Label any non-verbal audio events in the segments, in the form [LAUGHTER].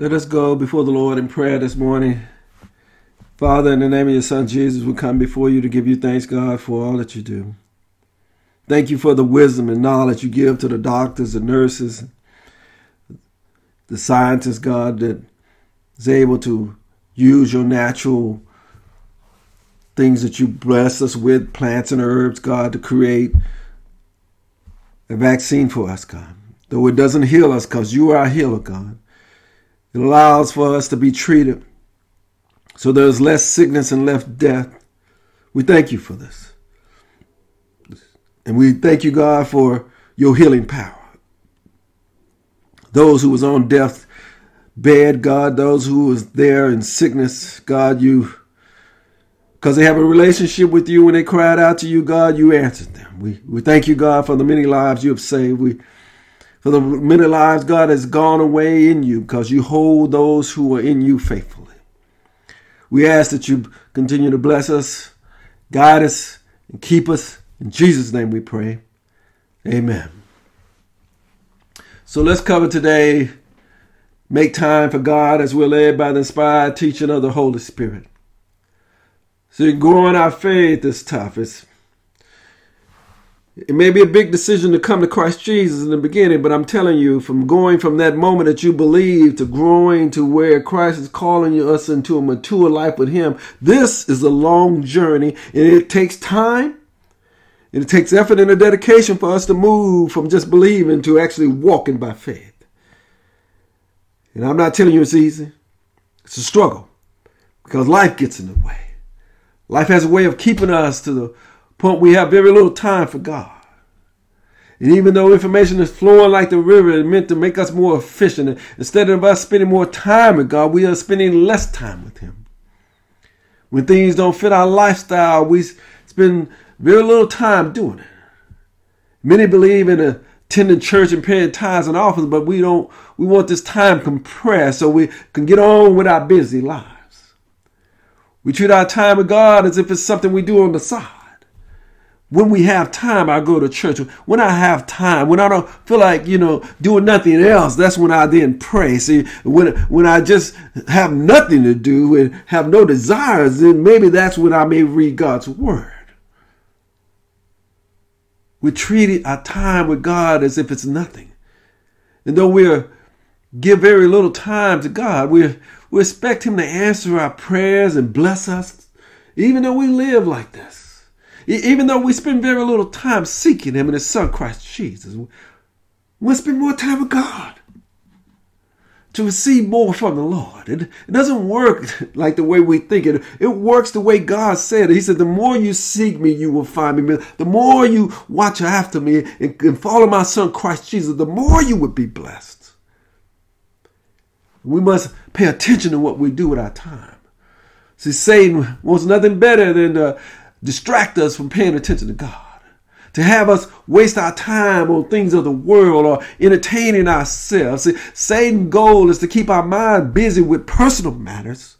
Let us go before the Lord in prayer this morning. Father, in the name of your Son Jesus, we come before you to give you thanks, God, for all that you do. Thank you for the wisdom and knowledge you give to the doctors and nurses, the scientists, God, that is able to use your natural things that you bless us with, plants and herbs, God, to create a vaccine for us, God. Though it doesn't heal us because you are our healer, God. It allows for us to be treated so there's less sickness and less death. We thank you for this. And we thank you, God, for your healing power. Those who was on death bed, God, those who was there in sickness, God, you because they have a relationship with you when they cried out to you, God, you answered them. We we thank you, God, for the many lives you have saved. We for the many lives God has gone away in you because you hold those who are in you faithfully. We ask that you continue to bless us, guide us, and keep us. In Jesus' name we pray. Amen. So let's cover today make time for God as we're led by the inspired teaching of the Holy Spirit. See, growing our faith is tough. It's it may be a big decision to come to Christ Jesus in the beginning, but I'm telling you, from going from that moment that you believe to growing to where Christ is calling us into a mature life with Him, this is a long journey and it takes time. And it takes effort and a dedication for us to move from just believing to actually walking by faith. And I'm not telling you it's easy, it's a struggle because life gets in the way. Life has a way of keeping us to the point we have very little time for God. And even though information is flowing like the river, it's meant to make us more efficient. Instead of us spending more time with God, we are spending less time with Him. When things don't fit our lifestyle, we spend very little time doing it. Many believe in attending church and paying tithes and offers, but we don't. We want this time compressed so we can get on with our busy lives. We treat our time with God as if it's something we do on the side. When we have time, I go to church. When I have time, when I don't feel like, you know, doing nothing else, that's when I then pray. See, when, when I just have nothing to do and have no desires, then maybe that's when I may read God's word. We treat our time with God as if it's nothing. And though we give very little time to God, we, we expect Him to answer our prayers and bless us, even though we live like this. Even though we spend very little time seeking Him and His Son, Christ Jesus, we spend more time with God to receive more from the Lord. It, it, doesn't work [LAUGHS] like the way we think it. It works the way God said. He said, The more you seek me, you will find me. The more you watch after me and, and follow my Son, Christ Jesus, the more you would be blessed. We must pay attention to what we do with our time. See, Satan wants nothing better than to distract us from paying attention to God. To have us waste our time on things of the world or entertaining ourselves. Satan's goal is to keep our mind busy with personal matters.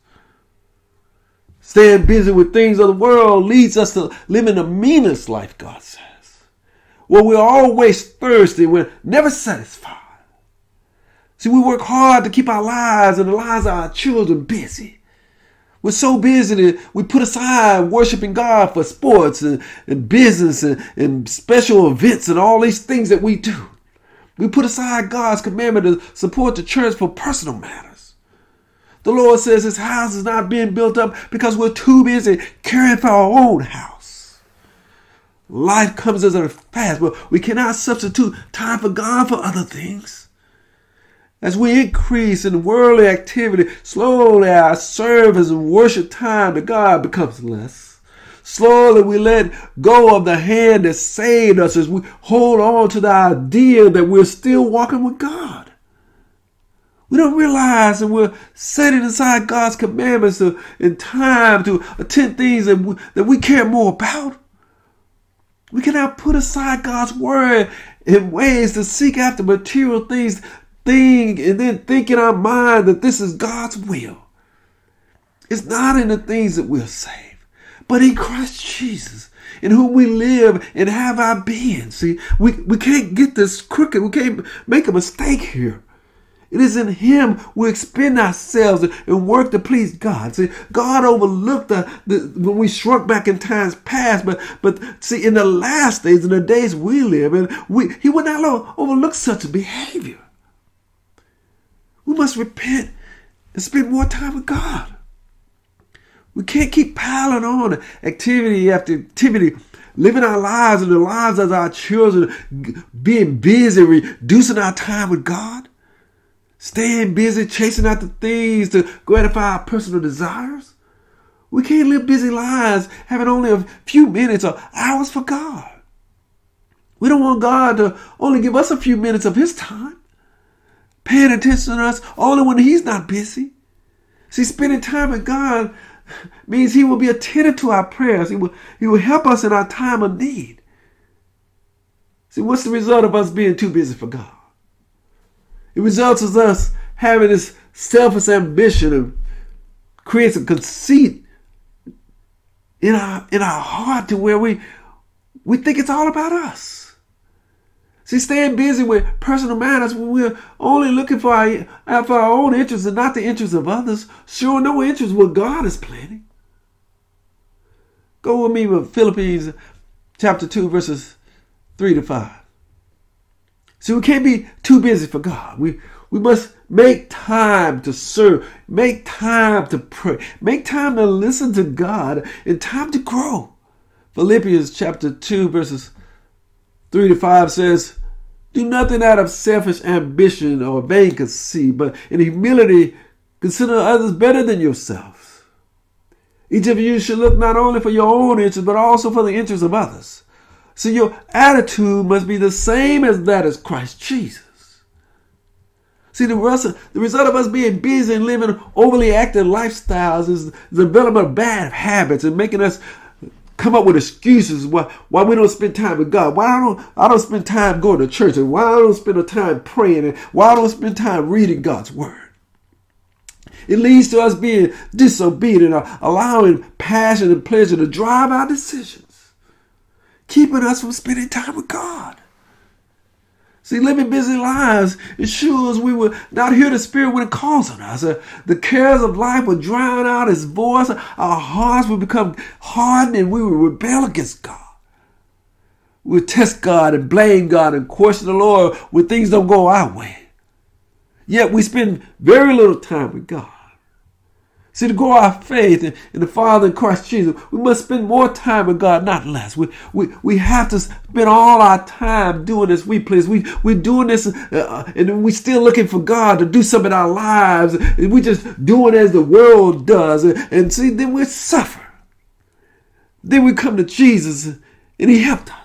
Staying busy with things of the world leads us to living the meanest life, God says. Where we're always thirsty, we're never satisfied. See, we work hard to keep our lives and the lives of our children busy. We're so busy that we put aside worshiping God for sports and, and business and, and special events and all these things that we do. We put aside God's commandment to support the church for personal matters. The Lord says his house is not being built up because we're too busy caring for our own house. Life comes as a fast, but we cannot substitute time for God for other things. As we increase in worldly activity, slowly our service and worship time to God becomes less. Slowly we let go of the hand that saved us as we hold on to the idea that we're still walking with God. We don't realize that we're setting aside God's commandments to, in time to attend things that we, that we care more about. We cannot put aside God's word in ways to seek after material things thing and then think in our mind that this is God's will. It's not in the things that we'll save, but in Christ Jesus, in whom we live and have our being. See, we, we can't get this crooked. We can't make a mistake here. It is in Him we expend ourselves and work to please God. See, God overlooked the, the when we shrunk back in times past, but but see, in the last days, in the days we live in, we He would not overlook such behavior. We must repent and spend more time with God. We can't keep piling on activity after activity, living our lives and the lives of our children, being busy, reducing our time with God. Staying busy chasing after things to gratify our personal desires. We can't live busy lives having only a few minutes or hours for God. We don't want God to only give us a few minutes of His time, paying attention to us only when He's not busy. See, spending time with God means He will be attentive to our prayers. He will, he will help us in our time of need. See, what's the result of us being too busy for God? It results in us having this selfish ambition and creates a conceit in our in our heart to where we we think it's all about us. See, staying busy with personal matters when we're only looking for our, for our own interests and not the interests of others, showing no interest what God is planning. Go with me with Philippians chapter 2, verses 3 to 5. See, we can't be too busy for God. We we must make time to serve, make time to pray, make time to listen to God, and time to grow. Philippians chapter 2, verses 3 to 5 says, Do nothing out of selfish ambition or vain conceit, but in humility consider others better than yourselves. Each of you should look not only for your own interests, but also for the interests of others. So your attitude must be the same as that of Christ Jesus. See, the result, the result of us being busy and living overly active lifestyles is the development of bad habits and making us come up with excuses why, why we don't spend time with God. Why I don't I don't spend time going to church and why I don't spend the time praying and why I don't spend time reading God's word. It leads to us being disobedient allowing passion and pleasure to drive our decisions keeping us from spending time with God. See, living busy lives ensures we will not hear the Spirit when it calls on us. Uh, the cares of life will drown out His voice. Our hearts will become hardened and we will rebel against God. We'll test God and blame God and question the Lord when things don't go our way. Yet we spend very little time with God. See, to grow our faith in, in, the Father in Christ Jesus, we must spend more time with God, not less. We, we, we have to spend all our time doing this we please. We, we're doing this uh, and we're still looking for God to do something in our lives. And we just doing as the world does. And, and see, then we suffer. Then we come to Jesus and He helped us.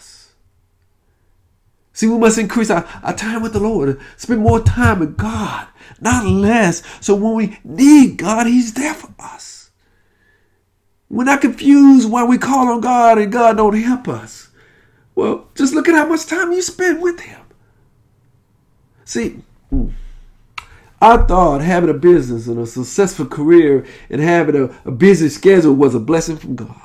See, we must increase our, our time with the Lord, spend more time with God not less. So when we need God, He's there for us. We're not confused why we call on God and God don't help us. Well, just look at how much time you spend with Him. See, I thought having a business and a successful career and having a, a busy schedule was a blessing from God.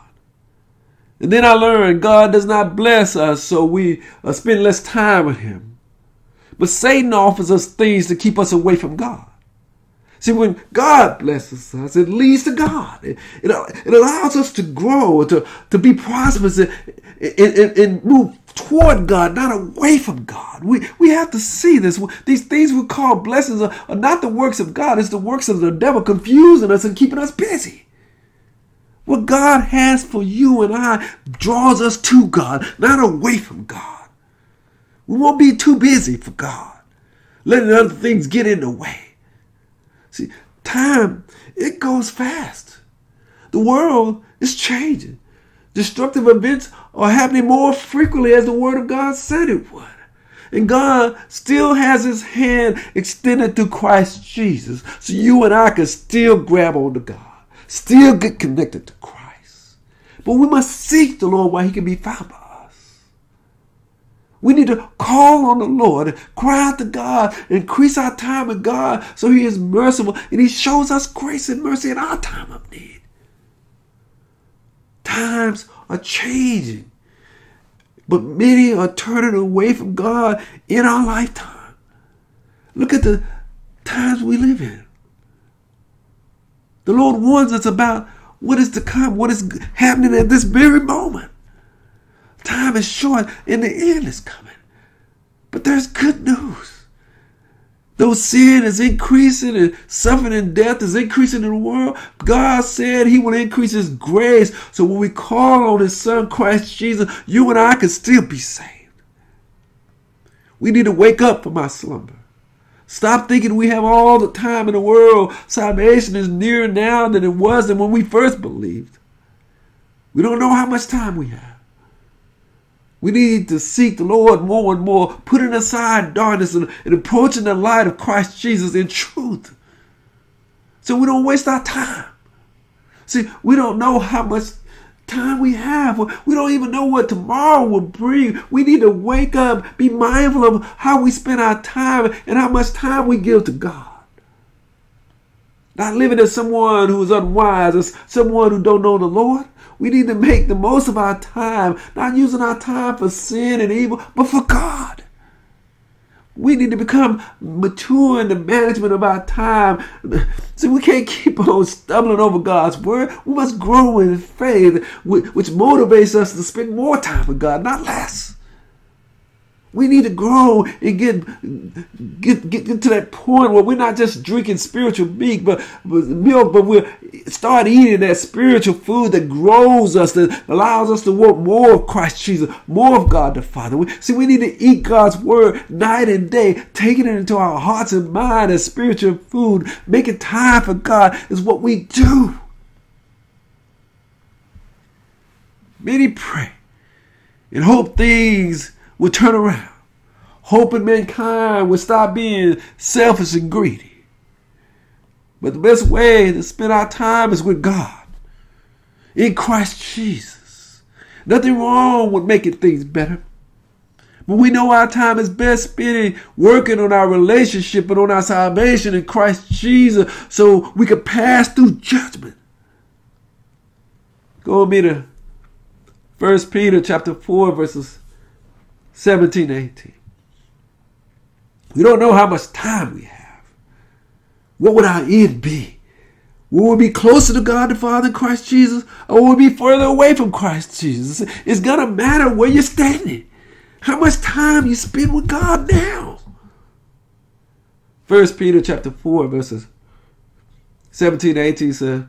And then I learned God does not bless us so we uh, spend less time with Him. But Satan offers us things to keep us away from God. See, when God blesses us, it leads to God. It, it, it allows us to grow, to, to be prosperous, and, and, and move toward God, not away from God. We, we have to see this. These things we call blessings are, are not the works of God, it's the works of the devil confusing us and keeping us busy. What God has for you and I draws us to God, not away from God. We won't be too busy for God, letting other things get in the way. See, time, it goes fast. The world is changing. Destructive events are happening more frequently as the Word of God said it would. And God still has His hand extended to Christ Jesus. So you and I can still grab on to God, still get connected to Christ. But we must seek the Lord while He can be found by us. we need to call on the Lord, cry out to God, increase our time with God so He is merciful and He shows us grace and mercy in our time of need. Times are changing, but many are turning away from God in our lifetime. Look at the times we live in. The Lord warns us about what is to come, what is happening at this very moment. Time is short and the end is coming. But there's good news. Though sin is increasing and suffering and death is increasing in the world, God said He will increase His grace. So when we call on His Son, Christ Jesus, you and I can still be saved. We need to wake up from our slumber. Stop thinking we have all the time in the world. Salvation is nearer now than it was than when we first believed. We don't know how much time we have. We need to seek the Lord more and more, putting aside darkness and, and approaching the light of Christ Jesus in truth. So we don't waste our time. See, we don't know how much time we have. We don't even know what tomorrow will bring. We need to wake up, be mindful of how we spend our time and how much time we give to God. Not living as someone who is unwise, as someone who don't know the Lord. We need to make the most of our time, not using our time for sin and evil, but for God. We need to become mature in the management of our time. See, we can't keep on stumbling over God's word. We must grow in faith, which motivates us to spend more time with God, not less. We need to grow and get, get get get to that point where we're not just drinking spiritual milk, but, but milk, but we start eating that spiritual food that grows us, that allows us to want more of Christ Jesus, more of God the Father. We, see, we need to eat God's word night and day, taking it into our hearts and mind as spiritual food. Making time for God is what we do. Many pray and hope things will turn around, hoping mankind will stop being selfish and greedy. But the best way to spend our time is with God in Christ Jesus. Nothing wrong with making things better. But we know our time is best spent working on our relationship and on our salvation in Christ Jesus so we can pass through judgment. Go with me to 1 Peter chapter 4, verses 17, 18. We don't know how much time we have. What would our end be? Will we be closer to God the Father Christ Jesus or will we be further away from Christ Jesus? It's to matter where you're standing. How much time you spend with God now. First Peter chapter 4 verses 17 18 says,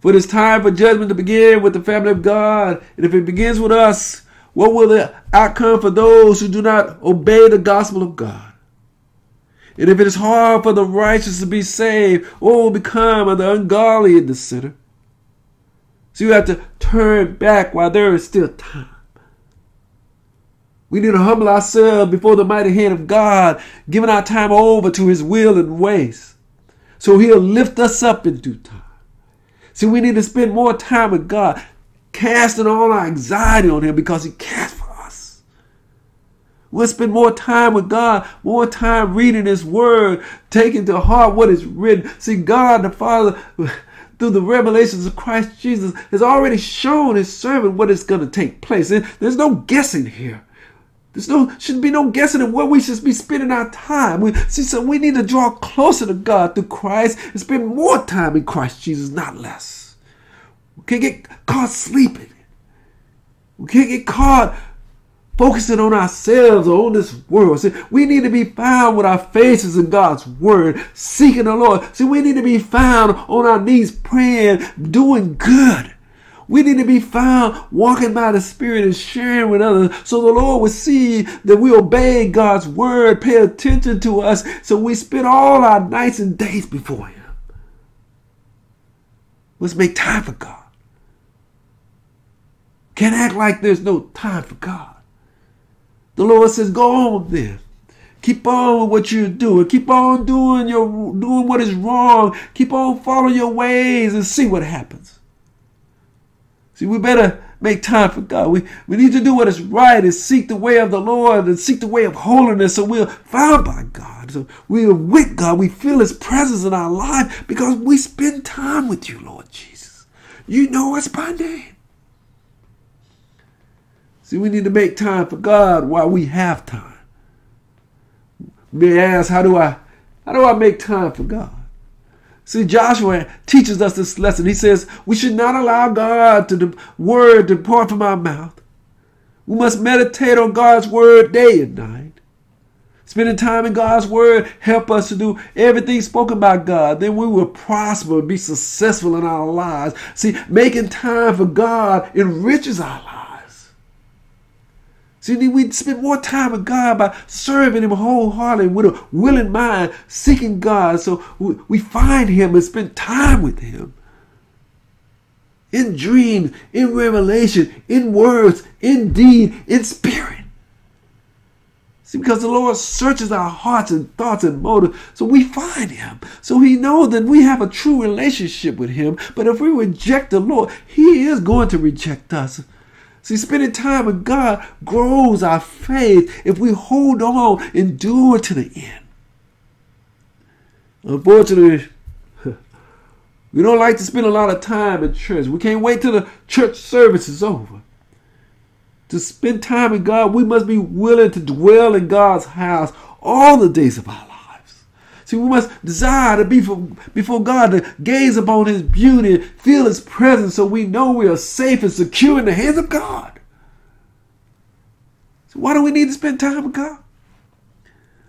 For it is time for judgment to begin with the family of God. And if it begins with us, what will the outcome for those who do not obey the gospel of God? And if it is hard for the righteous to be saved, what will become of the ungodly and the sinner? So you have to turn back while there is still time. We need to humble ourselves before the mighty hand of God, giving our time over to his will and ways. So he'll lift us up in due time. See, we need to spend more time with God casting all our anxiety on Him because He cares for us. We'll spend more time with God, more time reading His Word, taking to heart what is written. See, God the Father, [LAUGHS] through the revelations of Christ Jesus, has already shown His servant what is going to take place. There's no guessing here. There's no should be no guessing at where we should be spending our time. We see, so we need to draw closer to God through Christ and spend more time in Christ Jesus, not less. We can't get caught sleeping. We can't get caught focusing on ourselves or on this world. See, we need to be found with our faces in God's word, seeking the Lord. See, we need to be found on our knees praying, doing good. We need to be found walking by the Spirit and sharing with others so the Lord will see that we obey God's word, pay attention to us, so we spend all our nights and days before Him. Let's make time for God. Can't act like there's no time for God. The Lord says, go on then. Keep on with what you're doing. Keep on doing your doing what is wrong. Keep on following your ways and see what happens. See, we better make time for God. We, we need to do what is right and seek the way of the Lord and seek the way of holiness so we're found by God. So we are with God. We feel His presence in our life because we spend time with you, Lord Jesus. You know us by name. See, we need to make time for God while we have time. may ask, how do I How do I make time for God? See, Joshua teaches us this lesson. He says, We should not allow God to the word to depart from our mouth. We must meditate on God's word day and night. Spending time in God's word help us to do everything spoken by God. Then we will prosper and be successful in our lives. See, making time for God enriches our lives. See, we spend more time with God by serving Him wholeheartedly with a willing mind, seeking God so we find Him and spend time with Him in dreams, in revelation, in words, in deed, in spirit. See, because the Lord searches our hearts and thoughts and motives, so we find Him. So He knows that we have a true relationship with Him. But if we reject the Lord, He is going to reject us. See, spending time with God grows our faith if we hold on, and endure to the end. Unfortunately, [LAUGHS] we don't like to spend a lot of time in church. We can't wait till the church service is over. To spend time with God, we must be willing to dwell in God's house all the days of our lives. See, we must desire to be before God, to gaze upon His beauty, feel His presence, so we know we are safe and secure in the hands of God. So, why do we need to spend time with God?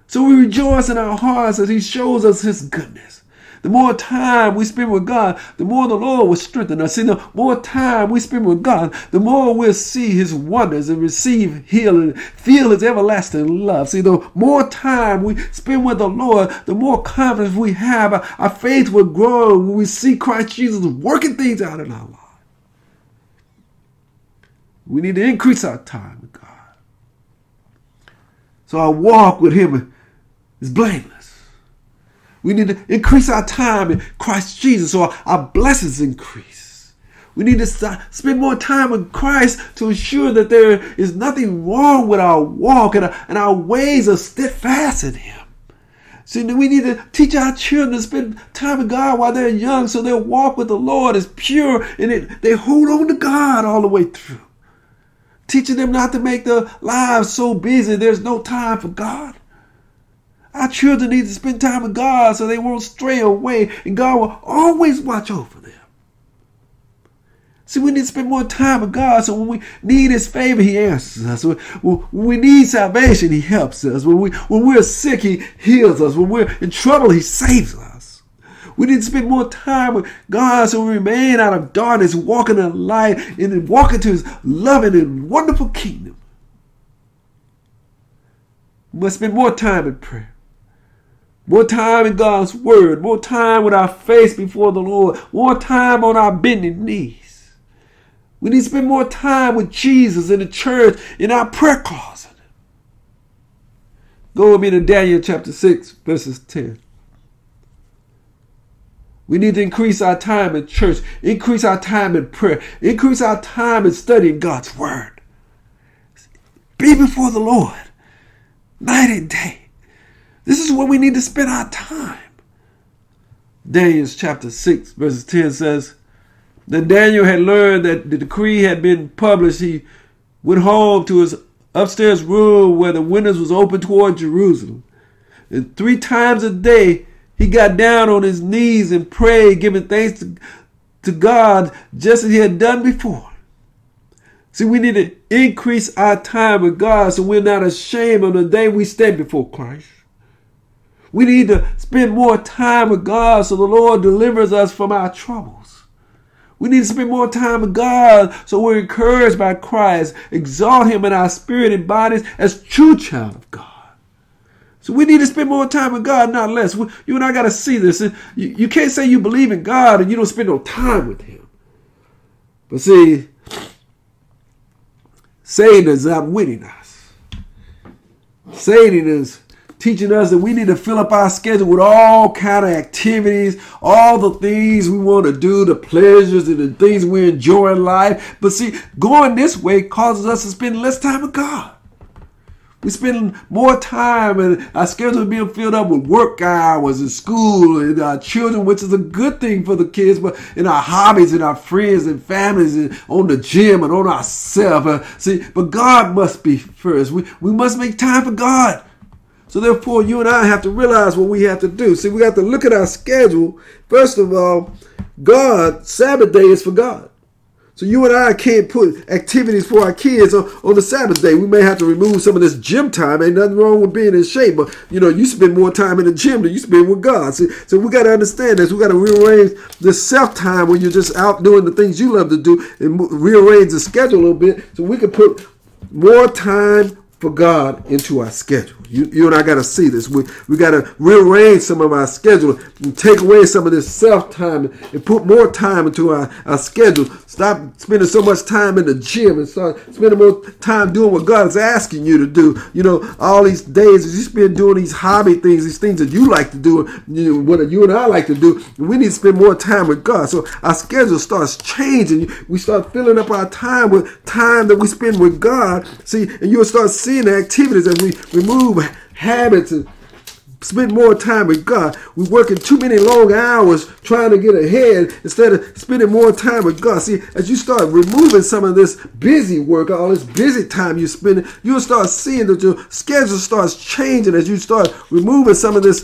So we rejoice in our hearts as He shows us His goodness. The more time we spend with God, the more the Lord will strengthen us. See, the more time we spend with God, the more we'll see His wonders and receive healing, feel His everlasting love. See, the more time we spend with the Lord, the more confidence we have. Our faith will grow when we see Christ Jesus working things out in our lives. We need to increase our time with God. So our walk with Him is blameless. We need to increase our time in Christ Jesus so our, our blessings increase. We need to spend more time with Christ to ensure that there is nothing wrong with our walk and our, and our ways are steadfast in Him. See, we need to teach our children to spend time with God while they're young so their walk with the Lord is pure and it, they hold on to God all the way through. Teaching them not to make their lives so busy there's no time for God. Our children need to spend time with God so they won't stray away, and God will always watch over them. See, we need to spend more time with God so when we need His favor, He answers us. When we need salvation, He helps us. When, we, when we're sick, He heals us. When we're in trouble, He saves us. We need to spend more time with God so we remain out of darkness, walking in light, and walk into His loving and wonderful kingdom. We must spend more time in prayer. More time in God's word. More time with our face before the Lord. More time on our bending knees. We need to spend more time with Jesus in the church, in our prayer closet. Go with me to Daniel chapter 6, verses 10. We need to increase our time in church, increase our time in prayer, increase our time in studying God's word. Be before the Lord night and day. This is where we need to spend our time. Daniel chapter 6, verses 10 says, Then Daniel had learned that the decree had been published. He went home to his upstairs room where the windows was open toward Jerusalem. And three times a day, he got down on his knees and prayed, giving thanks to, to God just as he had done before. See, we need to increase our time with God so we're not ashamed on the day we stand before Christ. We need to spend more time with God so the Lord delivers us from our troubles. We need to spend more time with God so we're encouraged by Christ, exalt Him in our spirit and bodies as true child of God. So we need to spend more time with God, not less. You and I got to see this. You, can't say you believe in God and you don't spend no time with Him. But see, Satan is outwitting us. Satan is teaching us that we need to fill up our schedule with all kind of activities, all the things we want to do, the pleasures and the things we enjoy in life. But see, going this way causes us to spend less time with God. We spend more time and our schedule being filled up with work hours and school and our children, which is a good thing for the kids, but in our hobbies and our friends and families and on the gym and on ourselves. Uh, see, but God must be first. We, we must make time for God So therefore, you and I have to realize what we have to do. See, we have to look at our schedule. First of all, God, Sabbath day is for God. So you and I can't put activities for our kids on, on the Sabbath day. We may have to remove some of this gym time. Ain't nothing wrong with being in shape, but you know, you spend more time in the gym than you spend with God. See, so we got to understand this. We got to rearrange the self time when you're just out doing the things you love to do and rearrange the schedule a little bit so we can put more time for God into our schedule. You, you and I got to see this. We, we got to rearrange some of our schedule and take away some of this self time and put more time into our, our schedule. Stop spending so much time in the gym and start spending more time doing what God is asking you to do. You know, all these days you spend doing these hobby things, these things that you like to do, you know, what you and I like to do. We need to spend more time with God. So our schedule starts changing. We start filling up our time with time that we spend with God. See, and you'll start seeing the activities that we remove habits and spend more time with God. We're working too many long hours trying to get ahead instead of spending more time with God. See, as you start removing some of this busy work, all this busy time you're spending, you'll start seeing that your schedule starts changing as you start removing some of this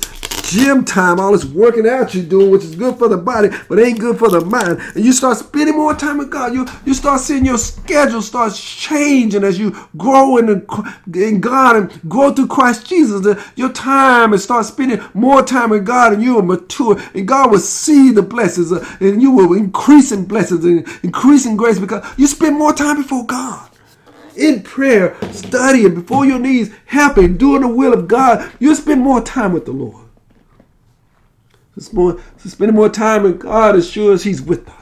gym time, all this working out you're doing, which is good for the body, but ain't good for the mind. And you start spending more time with God. You you start seeing your schedule starts changing as you grow in, in God and grow through Christ Jesus. Your time and start spending more time with God, and you will mature, and God will see the blessings, uh, and you will increase in blessings and increase in grace because you spend more time before God in prayer, studying before your knees, helping, doing the will of God, you spend more time with the Lord. Spending more time with God assures He's with us.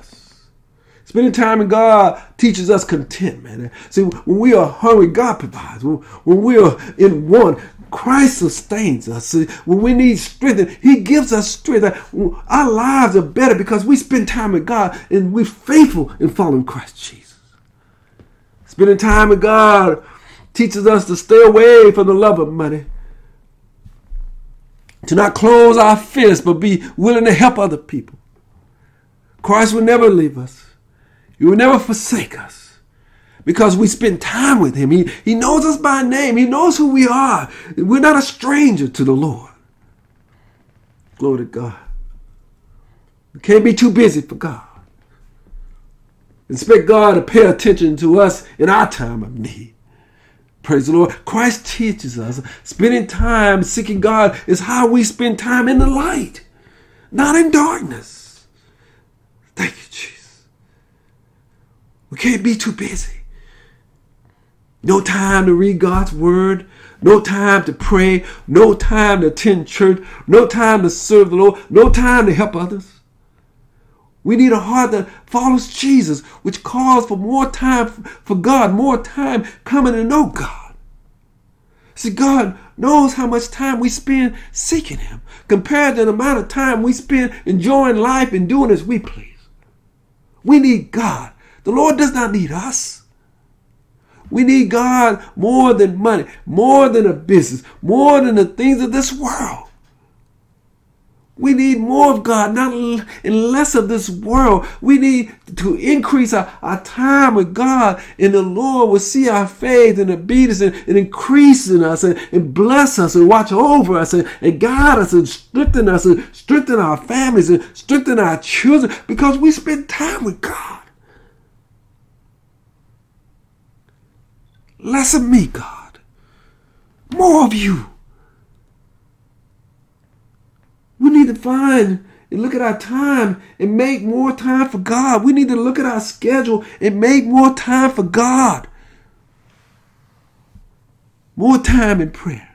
Spending time in God teaches us contentment. See, when we are hungry, God provides. When, we are in one, Christ sustains us. When we need strength, He gives us strength. Our lives are better because we spend time with God and we're faithful in following Christ Jesus. Spending time with God teaches us to stay away from the love of money to not close our fists, but be willing to help other people. Christ will never leave us. He will never forsake us because we spend time with him. He, he knows us by name. He knows who we are. We're not a stranger to the Lord. Glory to God. We can't be too busy for God. Expect God to pay attention to us in our time of need. Praise the Lord. Christ teaches us spending time seeking God is how we spend time in the light, not in darkness. Thank you, Jesus. We can't be too busy. No time to read God's word. No time to pray. No time to attend church. No time to serve the Lord. No time to help others. We need a heart that follows Jesus, which calls for more time for God, more time coming to know God. See, God knows how much time we spend seeking Him compared to the amount of time we spend enjoying life and doing as we please. We need God. The Lord does not need us. We need God more than money, more than a business, more than the things of this world. We need more of God, not and less of this world. We need to increase our, our time with God, and the Lord will see our faith and obedience and, and increase in us and, and, bless us and watch over us and, and guide us and strengthen us and strengthen our families and strengthen our children because we spend time with God. Less of me, God. More of you. We need to find and look at our time and make more time for God. We need to look at our schedule and make more time for God. More time in prayer.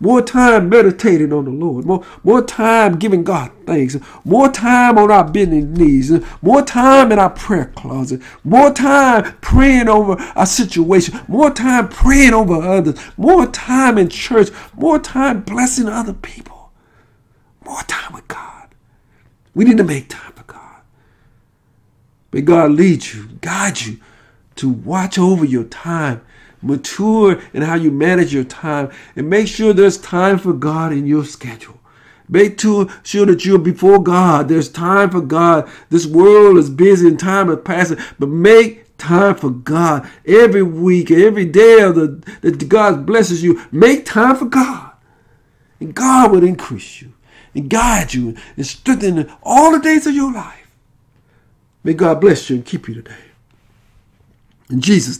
More time meditating on the Lord. More, more time giving God thanks. More time on our bending knees. More time in our prayer closet. More time praying over our situation. More time praying over others. More time in church. More time blessing other people. More time with God. We need to make time for God. May God lead you, guide you to watch over your time mature in how you manage your time, and make sure there's time for God in your schedule. Make sure that you're before God. There's time for God. This world is busy and time is passing, but make time for God every week, every day of the that God blesses you. Make time for God. And God will increase you and guide you and strengthen all the days of your life. May God bless you and keep you today. In Jesus' name.